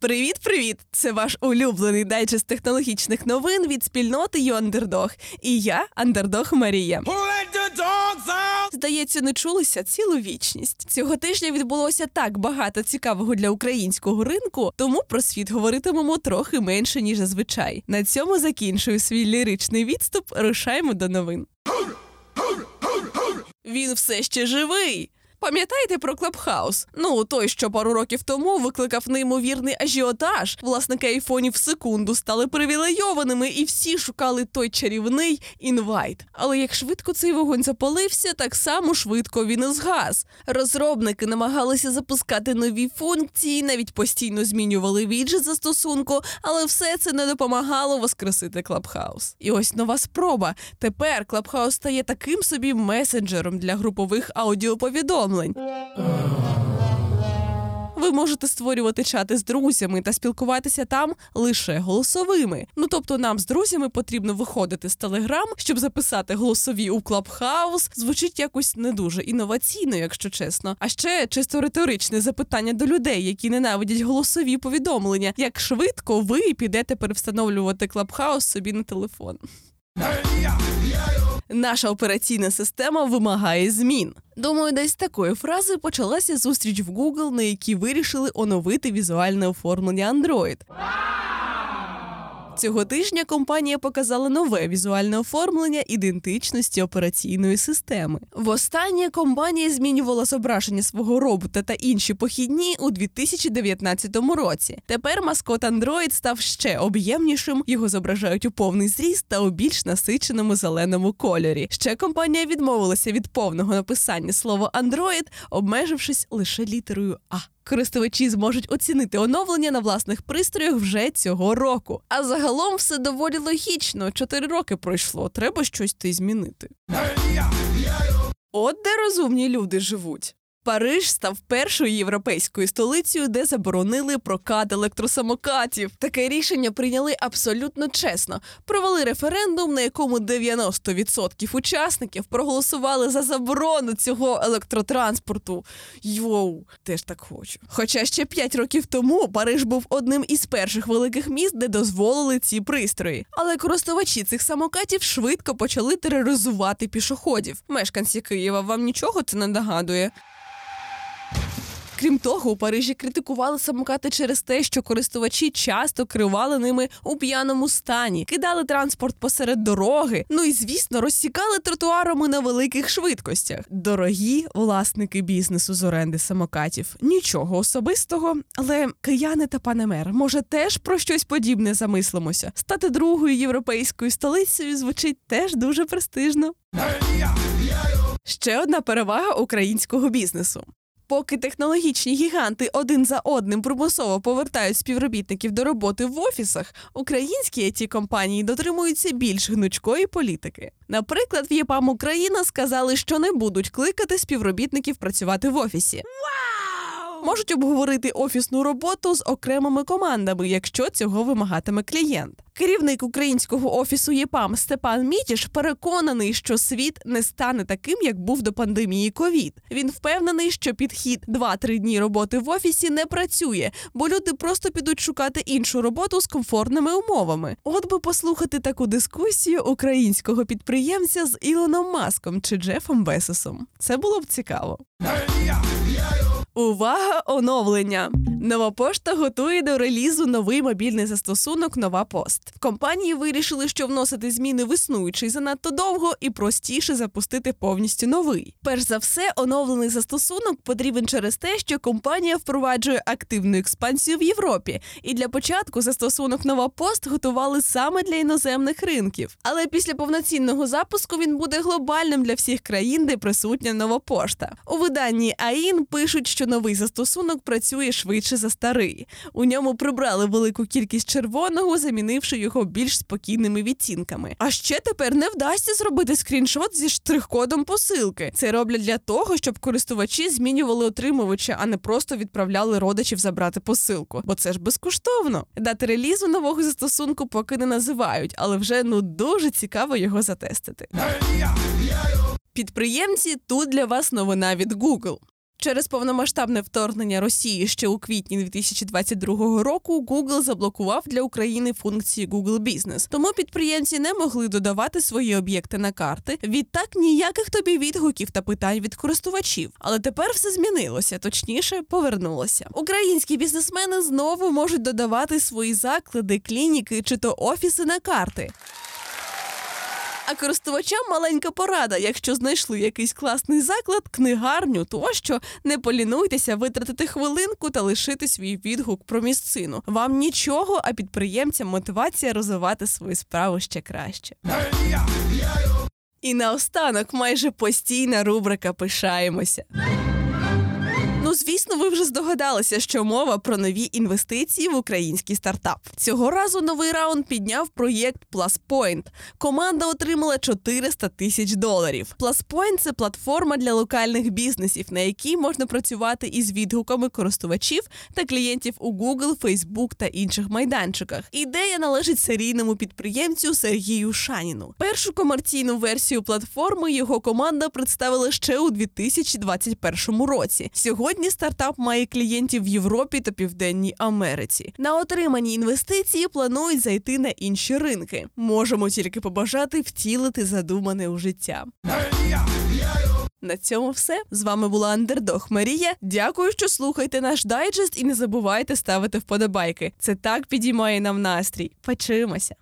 Привіт-привіт! Це ваш улюблений дайджест технологічних новин від спільноти Йондердог. І я Андердог Марія. Здається, не чулися цілу вічність. Цього тижня відбулося так багато цікавого для українського ринку, тому про світ говоритимемо трохи менше ніж зазвичай. На цьому закінчую свій ліричний відступ. Рушаємо до новин. Він все ще живий. Пам'ятаєте про Клабхаус? Ну той, що пару років тому викликав неймовірний ажіотаж. Власники айфонів в секунду стали привілейованими, і всі шукали той чарівний інвайт. Але як швидко цей вогонь запалився, так само швидко він і згас. Розробники намагалися запускати нові функції, навіть постійно змінювали віджет застосунку, але все це не допомагало воскресити Клабхаус. І ось нова спроба. Тепер Клабхаус стає таким собі месенджером для групових аудіоповідомлень. Ви можете створювати чати з друзями та спілкуватися там лише голосовими. Ну тобто, нам з друзями потрібно виходити з Телеграм, щоб записати голосові у Клабхаус. Звучить якось не дуже інноваційно, якщо чесно. А ще чисто риторичне запитання до людей, які ненавидять голосові повідомлення. Як швидко ви підете перевстановлювати Клабхаус собі на телефон? Наша операційна система вимагає змін. Думаю, десь такої фрази почалася зустріч в Google, на якій вирішили оновити візуальне оформлення Android. Цього тижня компанія показала нове візуальне оформлення ідентичності операційної системи. Востаннє компанія змінювала зображення свого робота та інші похідні у 2019 році. Тепер маскот Android став ще об'ємнішим. Його зображають у повний зріст та у більш насиченому зеленому кольорі. Ще компанія відмовилася від повного написання слова Android, обмежившись лише літерою А. Користувачі зможуть оцінити оновлення на власних пристроях вже цього року. А загалом все доволі логічно. Чотири роки пройшло. Треба щось ти змінити. От де розумні люди живуть. Париж став першою європейською столицею, де заборонили прокат електросамокатів. Таке рішення прийняли абсолютно чесно. Провели референдум, на якому 90% учасників проголосували за заборону цього електротранспорту. Йоу, теж так хочу. Хоча ще 5 років тому Париж був одним із перших великих міст, де дозволили ці пристрої. Але користувачі цих самокатів швидко почали тероризувати пішоходів. Мешканці Києва вам нічого це не нагадує. Крім того, у Парижі критикували самокати через те, що користувачі часто керували ними у п'яному стані, кидали транспорт посеред дороги. Ну і звісно, розсікали тротуарами на великих швидкостях. Дорогі власники бізнесу з оренди самокатів. Нічого особистого, але кияни та пане мер, може, теж про щось подібне замислимося. Стати другою європейською столицею звучить теж дуже престижно. Ще одна перевага українського бізнесу. Поки технологічні гіганти один за одним примусово повертають співробітників до роботи в офісах, українські it компанії дотримуються більш гнучкої політики. Наприклад, в ЄПАМ Україна сказали, що не будуть кликати співробітників працювати в офісі. Можуть обговорити офісну роботу з окремими командами, якщо цього вимагатиме клієнт. Керівник українського офісу ЄПАМ Степан Мітіш переконаний, що світ не стане таким, як був до пандемії ковід. Він впевнений, що підхід 2-3 дні роботи в офісі не працює, бо люди просто підуть шукати іншу роботу з комфортними умовами. От би послухати таку дискусію українського підприємця з Ілоном Маском чи Джефом Бесосом. Це було б цікаво. Увага, оновлення! Нова пошта готує до релізу новий мобільний застосунок Нова Пост. В компанії вирішили, що вносити зміни в існуючий занадто довго і простіше запустити повністю новий. Перш за все, оновлений застосунок потрібен через те, що компанія впроваджує активну експансію в Європі. І для початку застосунок Нова Пост готували саме для іноземних ринків. Але після повноцінного запуску він буде глобальним для всіх країн, де присутня нова пошта. У виданні АІН пишуть, що новий застосунок працює швидше за старий. У ньому прибрали велику кількість червоного, замінивши його більш спокійними відтінками. А ще тепер не вдасться зробити скріншот зі штрих-кодом посилки. Це роблять для того, щоб користувачі змінювали отримувача, а не просто відправляли родичів забрати посилку. Бо це ж безкоштовно. Дати релізу нового застосунку поки не називають, але вже ну дуже цікаво його затестити. Підприємці тут для вас новина від Google. Через повномасштабне вторгнення Росії ще у квітні 2022 року Google заблокував для України функції Google Business. Тому підприємці не могли додавати свої об'єкти на карти. Відтак ніяких тобі відгуків та питань від користувачів. Але тепер все змінилося, точніше повернулося. Українські бізнесмени знову можуть додавати свої заклади, клініки чи то офіси на карти. А користувачам маленька порада. Якщо знайшли якийсь класний заклад, книгарню, тощо не полінуйтеся витратити хвилинку та лишити свій відгук про місцину. Вам нічого, а підприємцям мотивація розвивати свою справу ще краще. І наостанок майже постійна рубрика Пишаємося. Звісно, ви вже здогадалися, що мова про нові інвестиції в український стартап. Цього разу новий раунд підняв проєкт PlusPoint. Команда отримала 400 тисяч доларів. PlusPoint – це платформа для локальних бізнесів, на якій можна працювати із відгуками користувачів та клієнтів у Google, Facebook та інших майданчиках. Ідея належить серійному підприємцю Сергію Шаніну. Першу комерційну версію платформи його команда представила ще у 2021 році. Сьогодні Стартап має клієнтів в Європі та Південній Америці. На отримані інвестиції планують зайти на інші ринки. Можемо тільки побажати втілити задумане у життя. На цьому все з вами була Андердог Марія. Дякую, що слухаєте наш дайджест і не забувайте ставити вподобайки. Це так підіймає нам настрій. Почуємося.